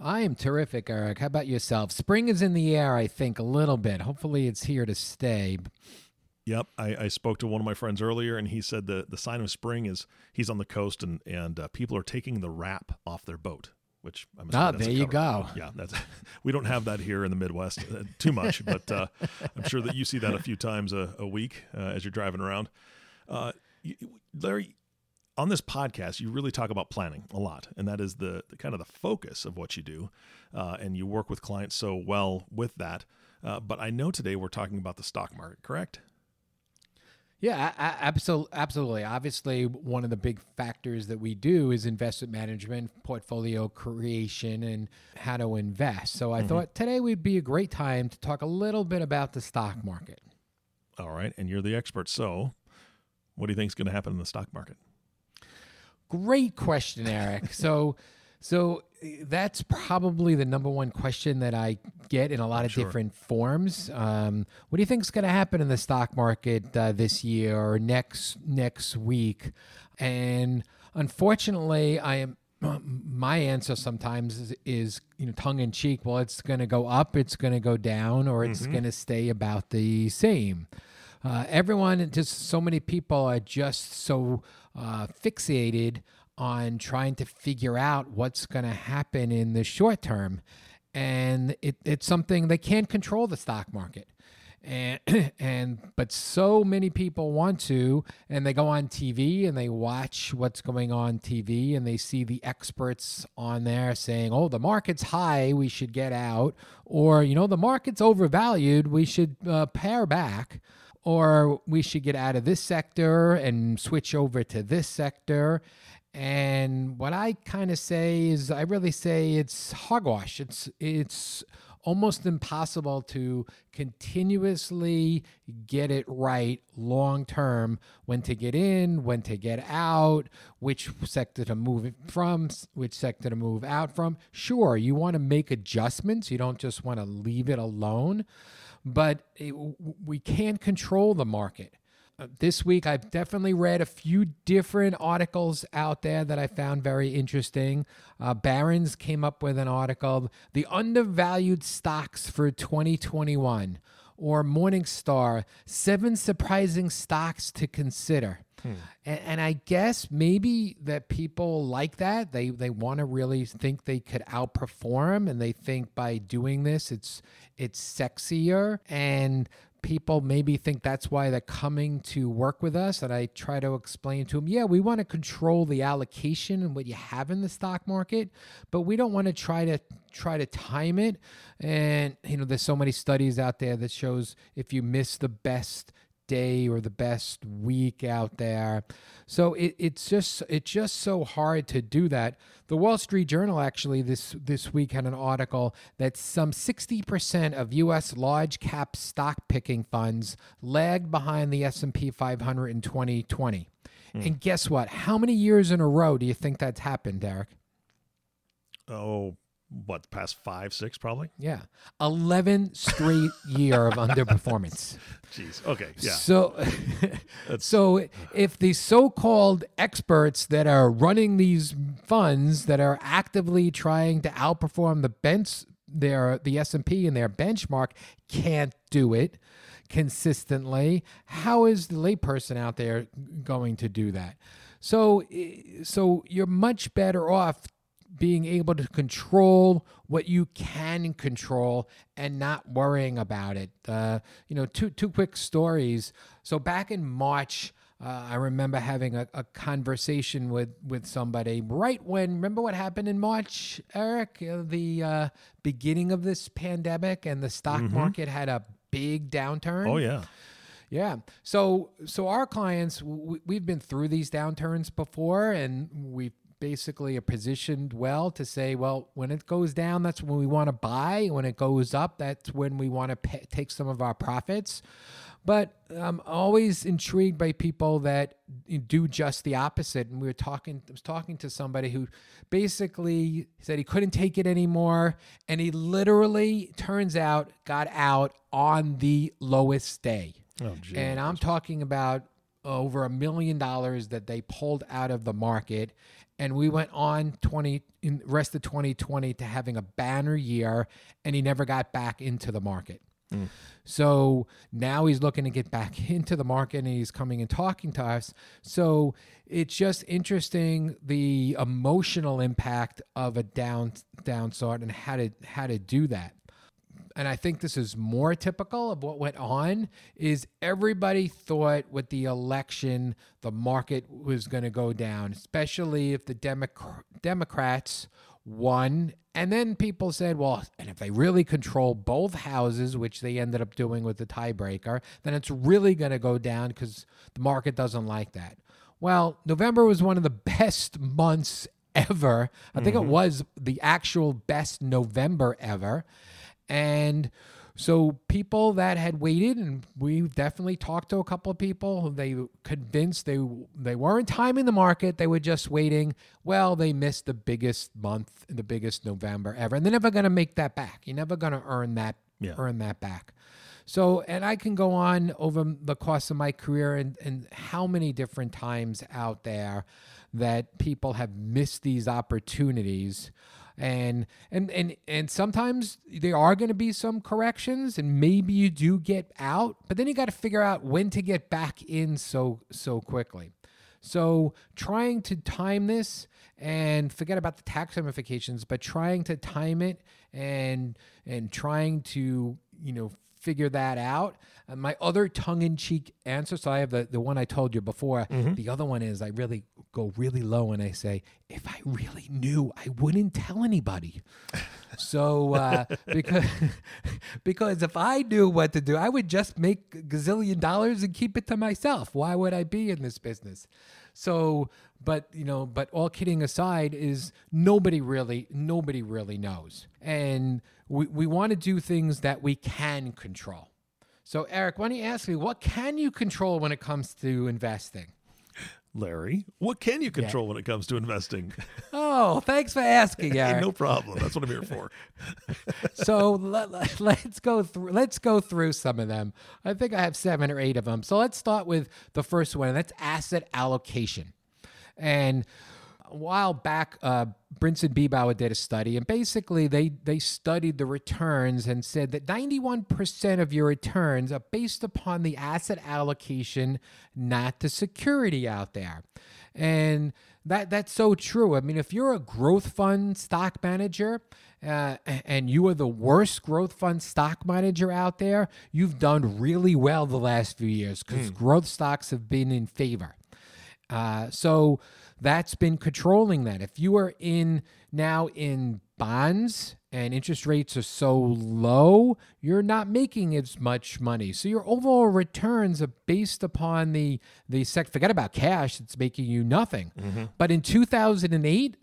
I am terrific, Eric. How about yourself? Spring is in the air, I think, a little bit. Hopefully, it's here to stay. Yep, I, I spoke to one of my friends earlier, and he said the the sign of spring is he's on the coast, and and uh, people are taking the wrap off their boat. Which I'm ah, there you go. Yeah, that's we don't have that here in the Midwest uh, too much, but uh, I'm sure that you see that a few times a, a week uh, as you're driving around. Uh, Larry, on this podcast, you really talk about planning a lot, and that is the, the kind of the focus of what you do. Uh, and you work with clients so well with that. Uh, but I know today we're talking about the stock market, correct? Yeah, absolutely. Absolutely. Obviously, one of the big factors that we do is investment management, portfolio creation, and how to invest. So I mm-hmm. thought today would be a great time to talk a little bit about the stock market. All right, and you're the expert. So, what do you think is going to happen in the stock market? Great question, Eric. so, so that's probably the number one question that I get in a lot of sure. different forms. Um, what do you think is going to happen in the stock market uh, this year or next next week? And unfortunately, I am my answer sometimes is, is, you know tongue in cheek. Well, it's going to go up, it's going to go down, or it's mm-hmm. going to stay about the same. Uh, everyone, just so many people are just so uh, fixated on trying to figure out what's going to happen in the short term. And it, it's something they can't control the stock market. And, and but so many people want to and they go on TV and they watch what's going on TV and they see the experts on there saying oh the market's high we should get out or you know the market's overvalued we should uh, pare back or we should get out of this sector and switch over to this sector. And what I kind of say is, I really say it's hogwash. It's it's almost impossible to continuously get it right long term when to get in, when to get out, which sector to move from, which sector to move out from. Sure, you want to make adjustments. You don't just want to leave it alone but it, we can't control the market. Uh, this week, I've definitely read a few different articles out there that I found very interesting. Uh, Barron's came up with an article, The Undervalued Stocks for 2021, or Morningstar, Seven Surprising Stocks to Consider. Hmm. And, and, I guess maybe that people like that. They they want to really think they could outperform, and they think by doing this, it's it's sexier and people maybe think that's why they're coming to work with us and i try to explain to them yeah we want to control the allocation and what you have in the stock market but we don't want to try to try to time it. And you know there's so many studies out there that shows if you miss the best day or the best week out there. So it, it's just it's just so hard to do that. The Wall Street Journal actually this this week had an article that some 60% of US large cap stock picking funds lagged behind the S&P 500 in 2020. Hmm. And guess what? How many years in a row do you think that's happened, Eric? Oh, what past five six probably? Yeah. 11 straight year of underperformance. Jeez. Okay yeah. So so if the so-called experts that are running these funds that are actively trying to outperform the bench their the S&P and their benchmark can't do it consistently how is the layperson out there going to do that? So eh, so you're much better off being able to control what you can control and not worrying about it. Uh, you know, two two quick stories. So back in March, uh, I remember having a, a, conversation with with somebody right when remember what happened in March, Eric, uh, the uh, beginning of this pandemic, and the stock mm-hmm. market had a big downturn. Oh yeah. Yeah. So so our clients we, we've been through these downturns before and we've basically are positioned well to say, well, when it goes down, that's when we want to buy. When it goes up, that's when we want to pay, take some of our profits. But I'm always intrigued by people that do just the opposite. And we were talking, I was talking to somebody who basically said he couldn't take it anymore. And he literally, turns out, got out on the lowest day. Oh. And I'm talking about over a million dollars that they pulled out of the market. And we went on 20 in the rest of 2020 to having a banner year, and he never got back into the market. Mm. So now he's looking to get back into the market and he's coming and talking to us. So it's just interesting the emotional impact of a down down sort and how to how to do that and I think this is more typical of what went on is everybody thought with the election the market was going to go down, especially if the Democ- Democrats won. And then people said, well, and if they really control both houses, which they ended up doing with the tiebreaker, then it's really going to go down because the market doesn't like that. Well, November was one of the best months ever. I think it mm-hmm. was the actual best November ever. And so people that had waited, and we definitely talked to a couple of people they convinced they they weren't timing the market, they were just waiting. Well, they missed the biggest month, the biggest November ever, and they're never going to make that back. You're never going to earn that Yeah. earn that back. So, and I can go on over the course of my career and, and how many different times out there that people have missed these opportunities. And and and and sometimes there are going to be some corrections, and maybe you do get out, but then you got to figure out when to get back in so so quickly. So trying to time this and forget about the tax ramifications, but trying to time it and and trying to you know figure that out. Uh, my other tongue-in-cheek answer, so I have the, the one I told you before. The other one is I really go really low and I say, if I really knew, I wouldn't tell anybody. So uh, because because if I knew what to do, I would just make a gazillion dollars and keep it to myself. Why would I be in this business? So, but you know, but all kidding aside, is nobody really nobody really knows, and we we want to do things that we can control. So, Eric, why don't you ask me what can you control when it comes to investing? Larry, what can you control when it comes to investing? Oh, thanks for asking, Eric. no problem. That's what I'm here for. so let, let- let's go through let's go through some of them. I think I have seven or eight of them. So let's start with the first one, and that's asset allocation. And a while back, uh, Brinson Beebower did a study, and basically they they studied the returns and said that 91% of your returns are based upon the asset allocation, not the security out there. And that that's so true. I mean, if you're a growth fund stock manager uh, and you are the worst growth fund stock manager out there, you've done really well the last few years because growth stocks have been in favor. Uh, so that's been controlling that. If you are in now in bonds and interest rates are so low, you're not making as much money. So your overall returns are based upon the the sec. Forget about cash; it's making you nothing. Mm-hmm. But in 2008,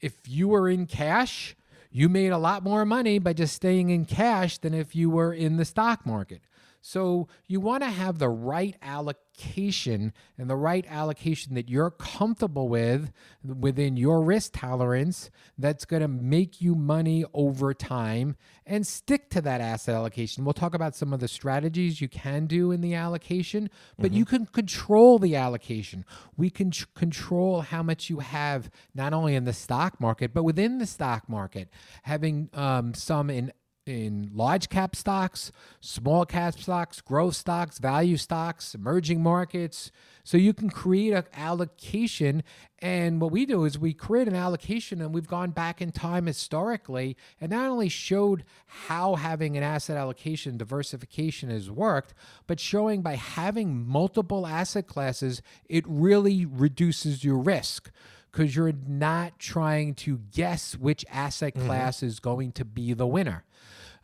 if you were in cash, you made a lot more money by just staying in cash than if you were in the stock market. So you want to have the right allocation and the right allocation that you're comfortable with within your risk tolerance that's going to make you money over time and stick to that asset allocation. We'll talk about some of the strategies you can do in the allocation, but you can control the allocation. We can ch- control how much you have not only in the stock market, but within the stock market, having um, some in in large cap stocks, small cap stocks, growth stocks, value stocks, emerging markets. So you can create an allocation. And what we do is we create an allocation and we've gone back in time historically and not only showed how having an asset allocation diversification has worked, but showing by having multiple asset classes, it really reduces your risk because you're not trying to guess which asset mm-hmm. class is going to be the winner.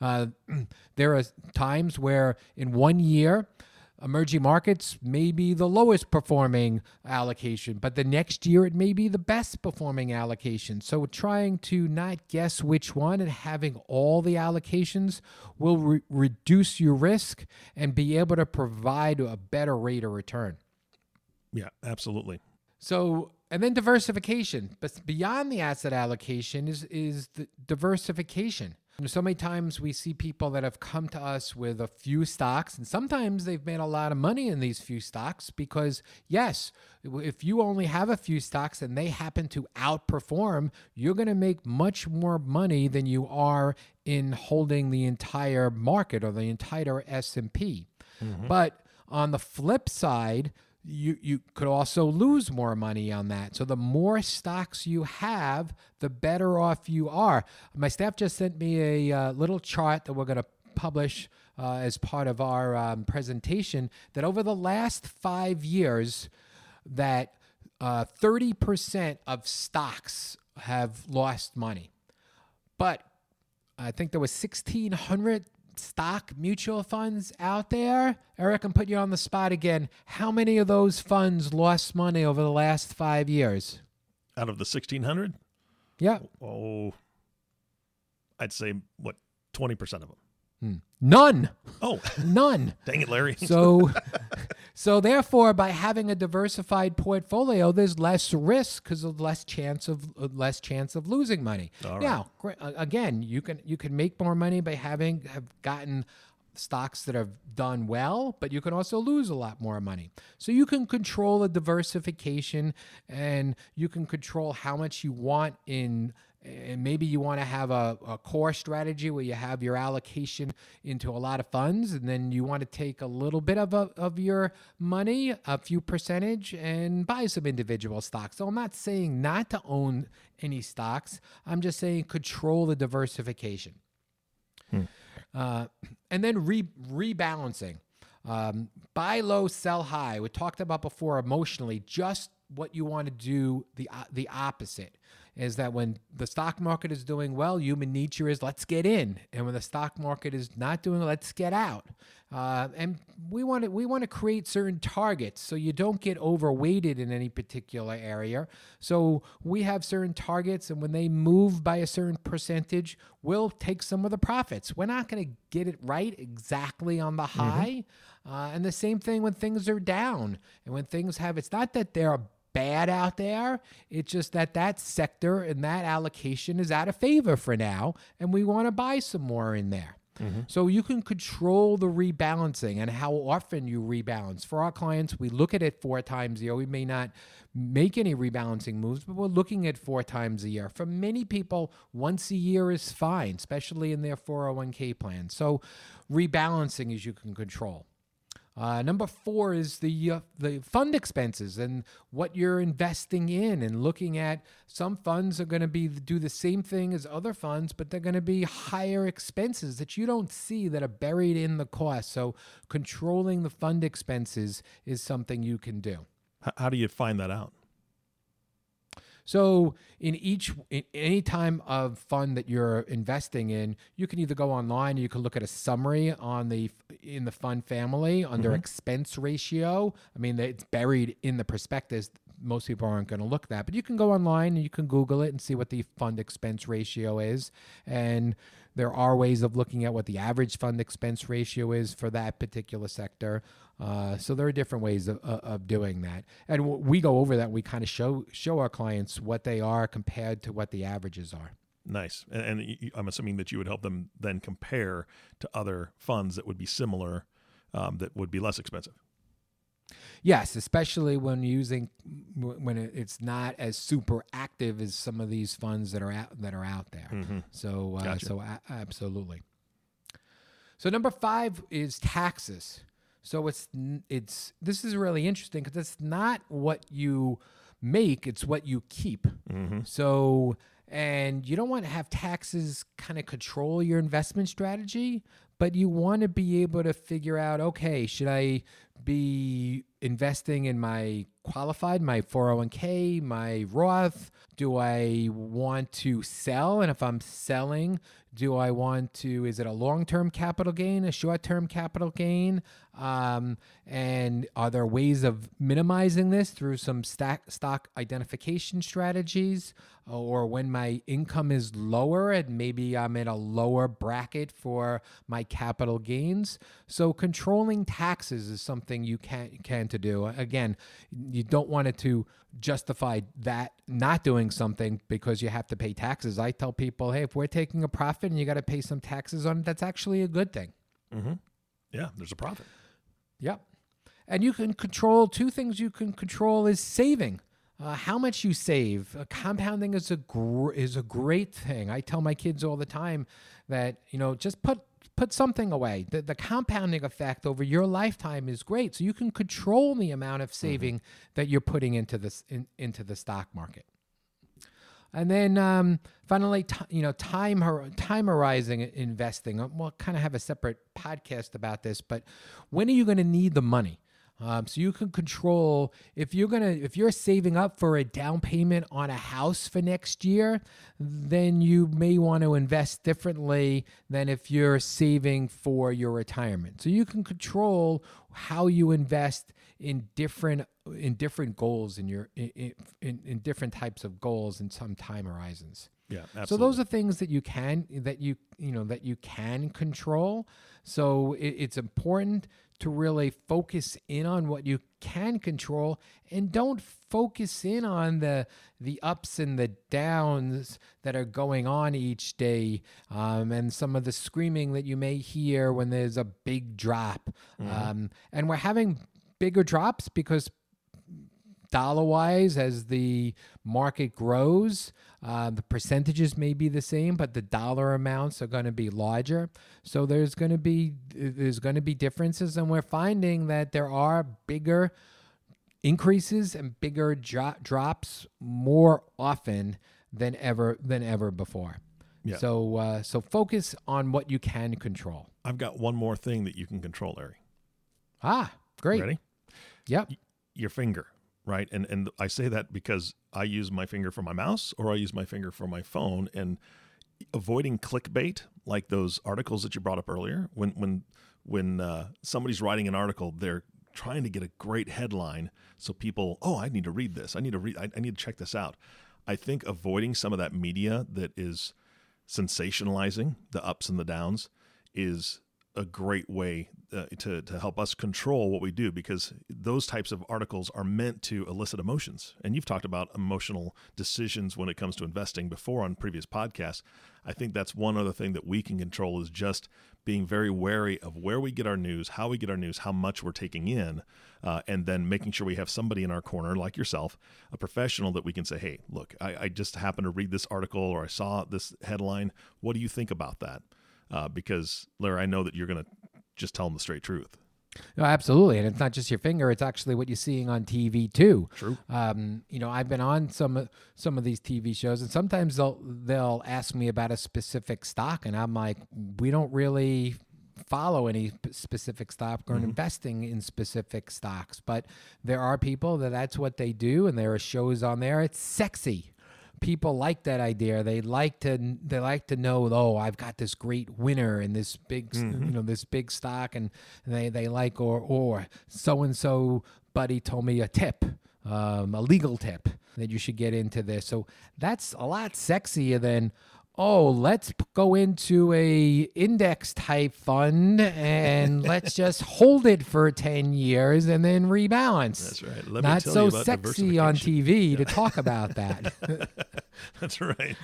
Uh, there are times where in one year, emerging markets may be the lowest performing allocation, but the next year it may be the best performing allocation. So trying to not guess which one and having all the allocations will re- reduce your risk and be able to provide a better rate of return. Yeah, absolutely. So and then diversification. But beyond the asset allocation is is the diversification. So many times we see people that have come to us with a few stocks, and sometimes they've made a lot of money in these few stocks because, yes, if you only have a few stocks and they happen to outperform, you're going to make much more money than you are in holding the entire market or the entire S&P. Mm-hmm. But on the flip side, you you could also lose more money on that. So the more stocks you have, the better off you are. My staff just sent me a uh, little chart that we're going to publish uh, as part of our um, presentation. That over the last five years, that uh, thirty percent of stocks have lost money, but I think there was sixteen hundred stock mutual funds out there. Eric, I'm putting you on the spot again. How many of those funds lost money over the last five years? Out of the 1,600? Yeah. Oh, I'd say, what, 20% of them? Hmm. None. Oh, none. Dang it, Larry. so, so therefore, by having a diversified portfolio, there's less risk because of less chance of less chance of losing money. All now, right. again, you can you can make more money by having have gotten stocks that have done well, but you can also lose a lot more money. So you can control the diversification and you can control how much you want in and maybe you want to have a, a, core strategy where you have your allocation into a lot of funds and then you want to take a little bit of, a, of your money a few percentage and buy some individual stocks. So i'm not saying not to own any stocks. I'm just saying control the diversification. Hmm. uh, and then re- rebalancing. Um, buy low sell high. We talked about before emotionally just what you want to do the uh, the opposite is that when the stock market is doing well, human nature is let's get in, and when the stock market is not doing, let's get out. Uh, and we want to we want to create certain targets so you don't get overweighted in any particular area. So we have certain targets, and when they move by a certain percentage, we'll take some of the profits. We're not going to get it right exactly on the mm-hmm. high. Mm-hmm. Uh, and the same thing when things are down and when things have. It's not that they're bad out there. It's just that that sector and that allocation is out of favor for now, and we want to buy some more in there. Mm-hmm. So you can control the rebalancing and how often you rebalance. For our clients, we look at it four times a year. We may not make any rebalancing moves, but we're looking at four times a year. For many people, once a year is fine, especially in their 401k plan. So rebalancing is you can control. Uh, number four is the uh, the fund expenses and what you're investing in, and looking at some funds are going to be do the same thing as other funds, but they're going to be higher expenses that you don't see that are buried in the cost. So controlling the fund expenses is something you can do. How do you find that out? So in each in any time of fund that you're investing in, you can either go online, or you can look at a summary on the in the fund family under mm-hmm. expense ratio. I mean, it's buried in the prospectus. Most people aren't going to look that, but you can go online and you can Google it and see what the fund expense ratio is. And there are ways of looking at what the average fund expense ratio is for that particular sector. Uh, so there are different ways of, of doing that, and we go over that. We kind of show show our clients what they are compared to what the averages are. Nice, and, and I'm assuming that you would help them then compare to other funds that would be similar, um, that would be less expensive. Yes, especially when using when it's not as super active as some of these funds that are out that are out there. Mm-hmm. So, uh, gotcha. so a- absolutely. So number five is taxes. So it's it's this is really interesting because it's not what you make; it's what you keep. Mm-hmm. So and you don't want to have taxes kind of control your investment strategy, but you want to be able to figure out okay, should I be investing in my qualified, my 401k, my Roth? Do I want to sell? And if I'm selling, do I want to, is it a long term capital gain, a short term capital gain? Um, and are there ways of minimizing this through some stack, stock identification strategies? Or when my income is lower and maybe I'm in a lower bracket for my capital gains. So controlling taxes is something you can can to do. Again, you don't want it to justify that not doing something because you have to pay taxes. I tell people, hey, if we're taking a profit and you got to pay some taxes on it, that's actually a good thing. Mm-hmm. Yeah, there's a profit. Yep. And you can control two things you can control is saving. Uh, how much you save. Uh, compounding is a gr- is a great thing. I tell my kids all the time that you know just put put something away. The, the compounding effect over your lifetime is great, so you can control the amount of saving mm-hmm. that you're putting into this in, into the stock market. And then um, finally, t- you know, time hor- time horizon investing. Uh, we'll kind of have a separate podcast about this, but when are you going to need the money? Um, so you can control if you're gonna if you're saving up for a down payment on a house for next year, then you may want to invest differently than if you're saving for your retirement. So you can control how you invest in different in different goals in your in, in, in different types of goals and some time horizons. Yeah, absolutely. So those are things that you can that you you know that you can control. So it, it's important to really focus in on what you can control and don't focus in on the the ups and the downs that are going on each day um, and some of the screaming that you may hear when there's a big drop mm-hmm. um, and we're having bigger drops because dollar wise as the market grows uh, the percentages may be the same but the dollar amounts are going to be larger. So there's going to be there's going to be differences and we're finding that there are bigger increases and bigger jo- drops more often than ever than ever before. Yeah. so uh, so focus on what you can control. I've got one more thing that you can control larry. Ah great. Ready? Yep. Y- your finger right? And and I say that because I use my finger for my mouse or I use my finger for my phone and avoiding clickbait like those articles that you brought up earlier when when when uh, somebody's writing an article they're trying to get a great headline so people oh I need to read this I need to read I, I need to check this out I think avoiding some of that media that is sensationalizing the ups and the downs is a great way uh, to, to help us control what we do because those types of articles are meant to elicit emotions. And you've talked about emotional decisions when it comes to investing before on previous podcasts. I think that's one other thing that we can control is just being very wary of where we get our news, how we get our news, how much we're taking in, uh, and then making sure we have somebody in our corner like yourself, a professional that we can say, hey, look, I, I just happened to read this article or I saw this headline. What do you think about that? Uh, because Larry, I know that you're going to just tell them the straight truth. No, absolutely, and it's not just your finger; it's actually what you're seeing on TV too. True. Um, you know, I've been on some some of these TV shows, and sometimes they'll they'll ask me about a specific stock, and I'm like, we don't really follow any specific stock or mm-hmm. investing in specific stocks, but there are people that that's what they do, and there are shows on there. It's sexy people like that idea. They like to they like to know, oh, I've got this great winner in this big mm-hmm. you know this big stock, and they they like or or so and so buddy told me a tip. Um, a legal tip that you should get into this. So that's a lot sexier than, oh, let's go into a index type fund and let's just hold it for 10 years and then rebalance. That's right. Let Not so sexy on TV yeah. to talk about that. That's right.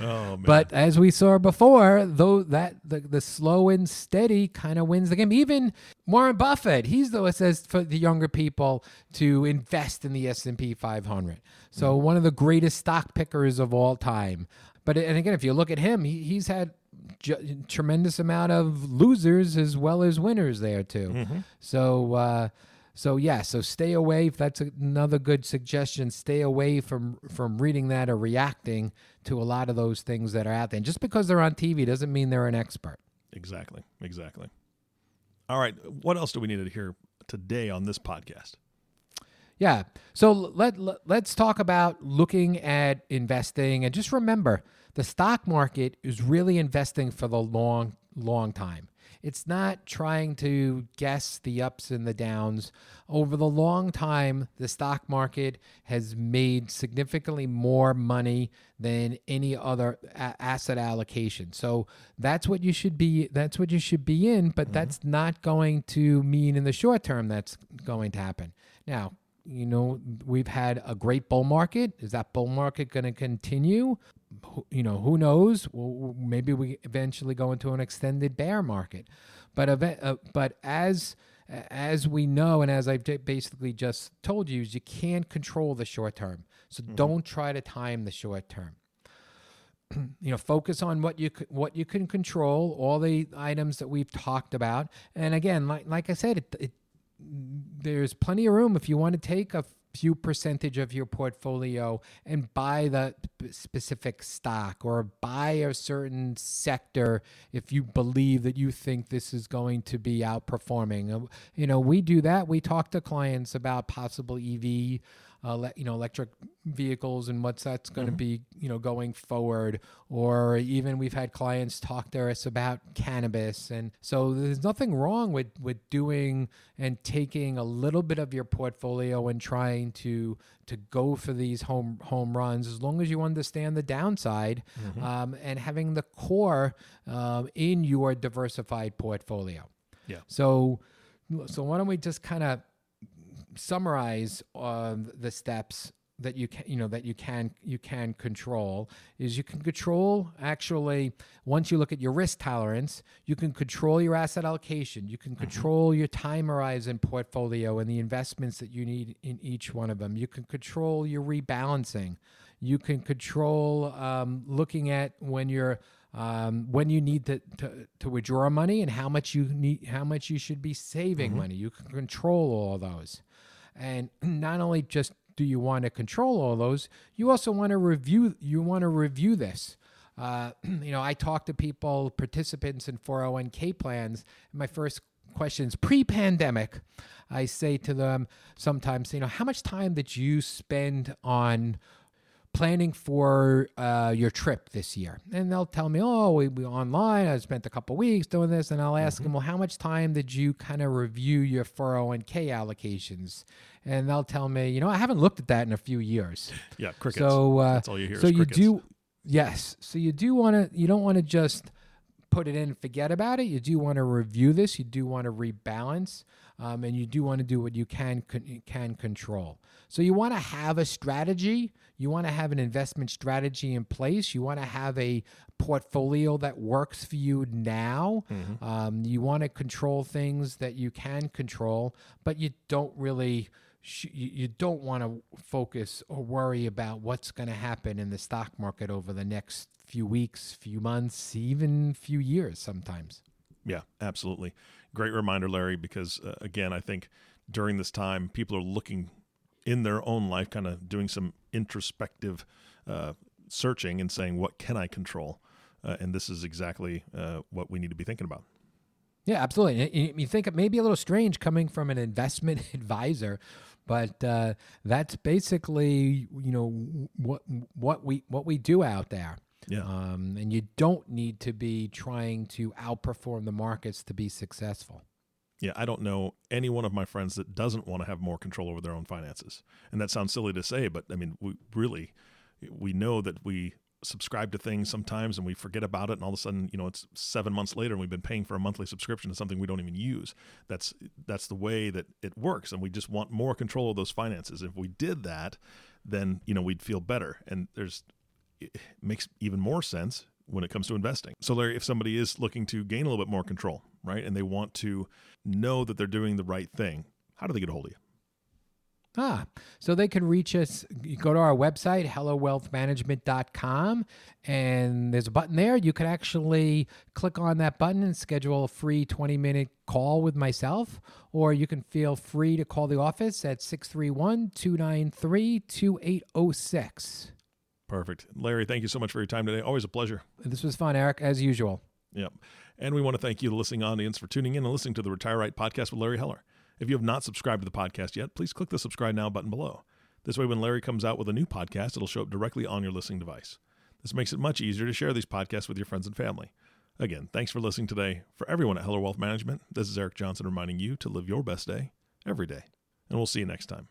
Oh man. But as we saw before, though that the, the slow and steady kind of wins the game. Even Warren Buffett, he's the one says for the younger people to invest in the S&P 500. So mm-hmm. one of the greatest stock pickers of all time. But and again, if you look at him, he, he's had j- tremendous amount of losers as well as winners there too. Mm-hmm. So uh, so yeah, so stay away. If that's another good suggestion, stay away from from reading that or reacting to a lot of those things that are out there. And just because they're on TV doesn't mean they're an expert. Exactly. Exactly. All right. What else do we need to hear today on this podcast? Yeah. So let, let let's talk about looking at investing and just remember the stock market is really investing for the long long time. It's not trying to guess the ups and the downs. Over the long time, the stock market has made significantly more money than any other a- asset allocation. So that's what you should be that's what you should be in, but mm-hmm. that's not going to mean in the short term that's going to happen. Now, you know, we've had a great bull market. Is that bull market going to continue? You know, who knows? Well, maybe we eventually go into an extended bear market. But uh, but as as we know, and as I've basically just told you, is you can't control the short term. So mm-hmm. don't try to time the short term. you know, focus on what you what you can control, all the items that we've talked about. And again, like like I said, it, it there's plenty of room if you want to take a few percentage of your portfolio and buy the specific stock or buy a certain sector if you believe that you think this is going to be outperforming. You know, we do that. We talk to clients about possible EV uh, you know electric vehicles and what's that's going to mm-hmm. be you know going forward or even we've had clients talk to us about cannabis and so there's nothing wrong with with doing and taking a little bit of your portfolio and trying to to go for these home home runs as long as you understand the downside mm-hmm. um, and having the core um, in your diversified portfolio yeah so so why don't we just kind of summarize uh, the steps that you can you know that you can you can control is you can control actually once you look at your risk tolerance you can control your asset allocation you can mm-hmm. control mm-hmm. your time horizon portfolio and the investments that you need in each one of them you can control your rebalancing you can control um, looking at when you're um, when you need to, to, to, withdraw money and how much you need how much you should be saving mm-hmm. money you can control all those and not only just do you want to control all those, you also want to review. You want to review this. Uh, you know, I talk to people, participants in 401k plans. My first questions pre-pandemic, I say to them sometimes, you know, how much time did you spend on planning for uh, your trip this year? And they'll tell me, oh, we, we online. I spent a couple weeks doing this. And I'll ask mm-hmm. them, well, how much time did you kind of review your 401k allocations? And they'll tell me, you know, I haven't looked at that in a few years. Yeah, crickets. So uh, that's all you hear. So you do, yes. So you do want to. You don't want to just put it in and forget about it. You do want to review this. You do want to rebalance, um, and you do want to do what you can can control. So you want to have a strategy. You want to have an investment strategy in place. You want to have a portfolio that works for you now. Mm-hmm. Um, you want to control things that you can control, but you don't really you don't want to focus or worry about what's going to happen in the stock market over the next few weeks, few months, even few years sometimes. Yeah, absolutely. Great reminder, Larry, because uh, again, I think during this time, people are looking in their own life, kind of doing some introspective uh, searching and saying, what can I control? Uh, and this is exactly uh, what we need to be thinking about. Yeah, absolutely. You think it may be a little strange coming from an investment advisor, but uh, that's basically you know what what we what we do out there. Yeah. Um, and you don't need to be trying to outperform the markets to be successful. Yeah, I don't know any one of my friends that doesn't want to have more control over their own finances. And that sounds silly to say, but I mean, we really we know that we subscribe to things sometimes and we forget about it and all of a sudden you know it's seven months later and we've been paying for a monthly subscription to something we don't even use that's that's the way that it works and we just want more control of those finances if we did that then you know we'd feel better and there's makes even more sense when it comes to investing so larry if somebody is looking to gain a little bit more control right and they want to know that they're doing the right thing how do they get a hold of you Ah, so they can reach us. You go to our website, hellerwealthmanagement.com, and there's a button there. You can actually click on that button and schedule a free 20 minute call with myself, or you can feel free to call the office at 631 293 2806. Perfect. Larry, thank you so much for your time today. Always a pleasure. This was fun, Eric, as usual. Yep. And we want to thank you, the listening audience, for tuning in and listening to the Retire Right podcast with Larry Heller. If you have not subscribed to the podcast yet, please click the subscribe now button below. This way, when Larry comes out with a new podcast, it'll show up directly on your listening device. This makes it much easier to share these podcasts with your friends and family. Again, thanks for listening today. For everyone at Heller Wealth Management, this is Eric Johnson reminding you to live your best day every day. And we'll see you next time.